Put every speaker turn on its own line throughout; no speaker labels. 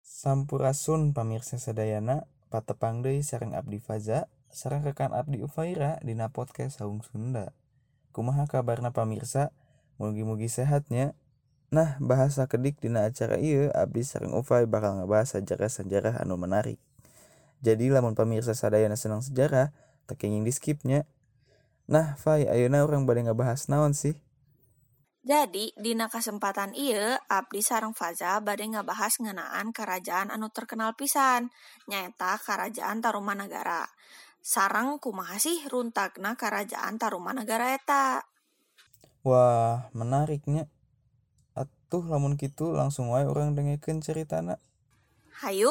Sampurasun pamirsa sadayana patepang deui sareng Abdi Faza sareng rekan Abdi Ufaira dina podcast Saung Sunda. Kumaha kabarna pamirsa? Mugi-mugi sehatnya. Nah, bahasa kedik dina acara ieu Abdi sareng Ufai bakal ngebahas sejarah-sejarah anu menarik. Jadi lamun pamirsa sadayana senang sejarah, teu kenging di skipnya. Nah, Fai, ayeuna urang bade ngebahas naon sih?
Jadi, dina kesempatan ieu Abdi sareng Faza bade ngabahas ngeunaan kerajaan anu terkenal pisan, nyaeta Kerajaan Tarumanagara. Sareng kumaha sih runtakna Kerajaan Tarumanagara eta?
Wah, menariknya. Atuh lamun kitu langsung wae urang dengekeun ceritana.
Hayu,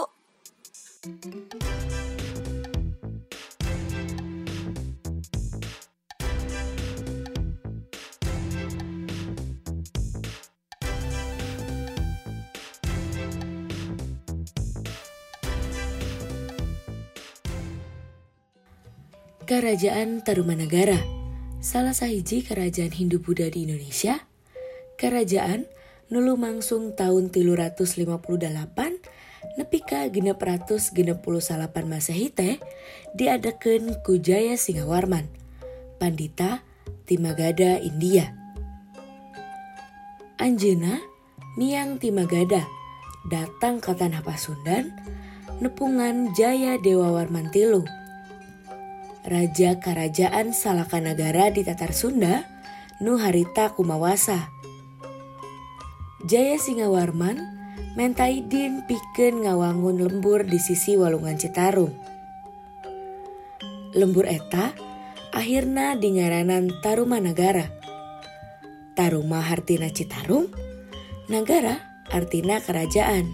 Kerajaan Tarumanagara salah sahiji kerajaan Hindu Buddha di Indonesia. Kerajaan nulu mangsung tahun 358 nepi ka genep ratus genep puluh salapan Masehi teh diadakeun ku Jaya Singawarman, Pandita Timagada India. Anjeuna Miang Timagada datang ke tanah Pasundan nepungan Jaya Dewa Warman tilu. Raja Kerajaan Salakanagara di Tatar Sunda, Nu Harita Kumawasa. Jaya Singawarman mentaidin pikeun ngawangun lembur di sisi Walungan Citarum. Lembur eta akhirna dingaranan Tarumanagara. Taruma hartina Citarum, nagara artina kerajaan.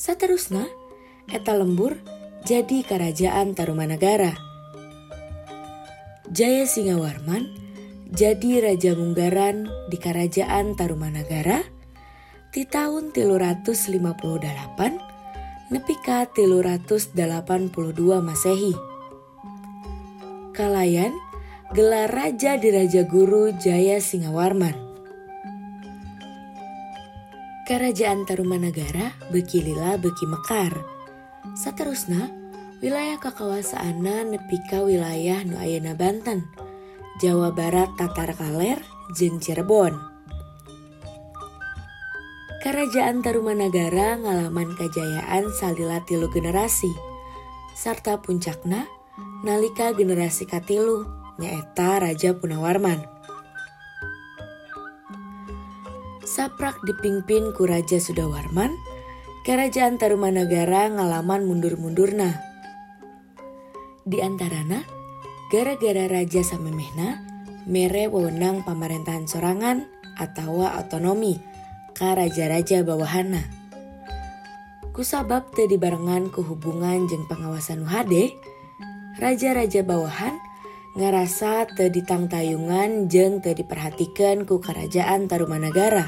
Saterusna, eta lembur jadi kerajaan Tarumanagara. Jaya Singawarman jadi Raja Munggaran di Kerajaan Tarumanagara di tahun 358 nepi ka 382 Masehi. Kalayan gelar Raja di Raja Guru Jaya Singawarman. Kerajaan Tarumanagara beki lila beki mekar. Saterusna, wilayah kekawasaana nepi ka wilayah nu ayeuna Banten, Jawa Barat Tatar Kaler, jeung Cirebon. Kerajaan Tarumanagara ngalaman kejayaan salila tilu generasi, sarta puncakna nalika generasi katilu nyaeta Raja Punawarman. Saprak dipimpin ku Raja Sudawarman, Kerajaan Tarumanagara ngalaman mundur-mundurna. Di antarana, gara-gara Raja Samemehna mere wewenang pemerintahan sorangan atau otonomi ka raja-raja bawahana. Kusabab teu dibarengan ku hubungan jeung pengawasan UHD, raja-raja bawahan ngerasa teu ditangtayungan jeung teu diperhatikan ku kerajaan Tarumanagara.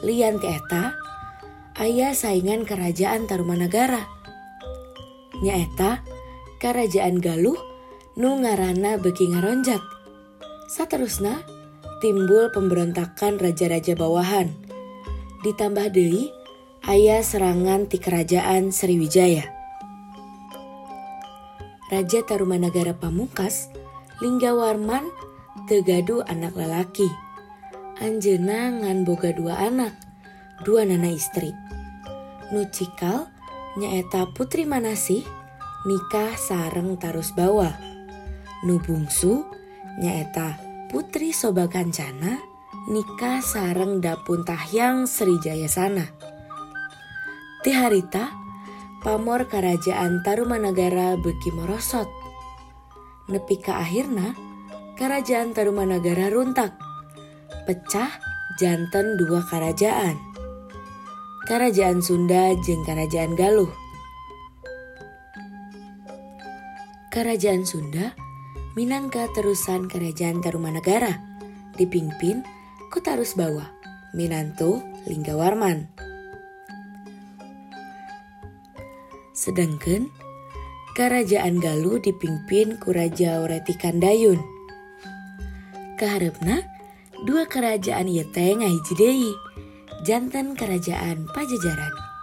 Lian ti eta, aya saingan kerajaan Tarumanagara. Nyaeta kerajaan Galuh nu ngaranna beki ngaronjak. Saterusna timbul pemberontakan raja-raja bawahan. Ditambah deui aya serangan ti kerajaan Sriwijaya. Raja Tarumanagara Pamungkas, Linggawarman tegadu anak lalaki. Anjeuna ngan boga dua anak, dua nana istri. Nu cikal nyaeta Putri Manasih nikah sareng tarus bawa. Nu bungsu nyaeta Putri Sobakancana nikah sareng Dapun Tahyang Srijaya sana. Ti harita pamor kerajaan Tarumanagara beki merosot. Nepi ka akhirna kerajaan Tarumanagara runtak. Pecah janten dua kerajaan. Kerajaan Sunda jeung Kerajaan Galuh. Kerajaan Sunda minangka terusan Kerajaan Tarumanagara dipimpin ku Tarus Bawa, Minantu Linggawarman. Sedangkan Kerajaan Galuh dipimpin ku Raja Oreti Kandayun. Kaharepna dua kerajaan ieu teh ngahiji deui, janten kerajaan Pajajaran.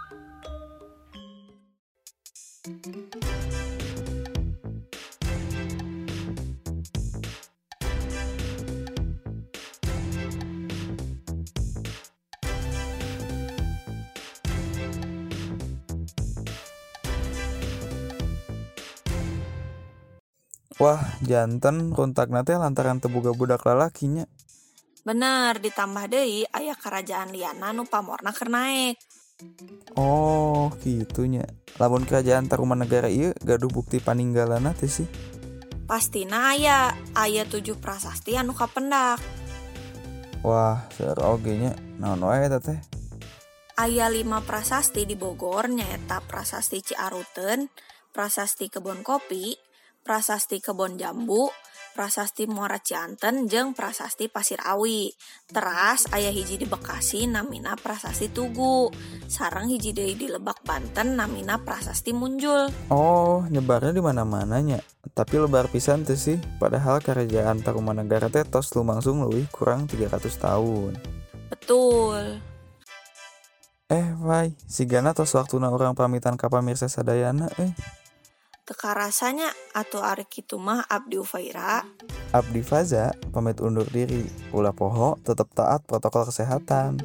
Wah, janten kontak nate lantaran tebuga budak lalakinya.
Bener, ditambah deui aya kerajaan liana nu pamorna keur naek.
Oh, gitunya. Lamun kerajaan Tarumanegara ieu gaduh bukti paninggalan teh sih.
Pastina aya, aya tujuh prasasti anu kapendak.
Wah, seur oge nya. Naon wae eta teh?
Aya lima prasasti di Bogor nyaeta Prasasti Ciaruten, Prasasti Kebon Kopi, Prasasti Kebon Jambu, Prasasti Muara Cianten, jeung Prasasti Pasir Awi. Teras aya hiji di Bekasi namina Prasasti Tugu. Sareng hiji deui di Lebak Banten namina Prasasti Munjul.
Oh, nyebarnya di mana-mana nya. Tapi lebar pisan teh sih. Padahal kerajaan Tarumanegara teh tos lumangsung leuwih kurang 300 tahun.
Betul.
Eh, Vai, sigana tos waktuna orang pamitan ka pamirsa sadayana eh.
Teka rasanya atau ari kitu mah Abdi Ufaira.
Abdi Faza pamit undur diri. Ulah poho tetap taat protokol kesehatan.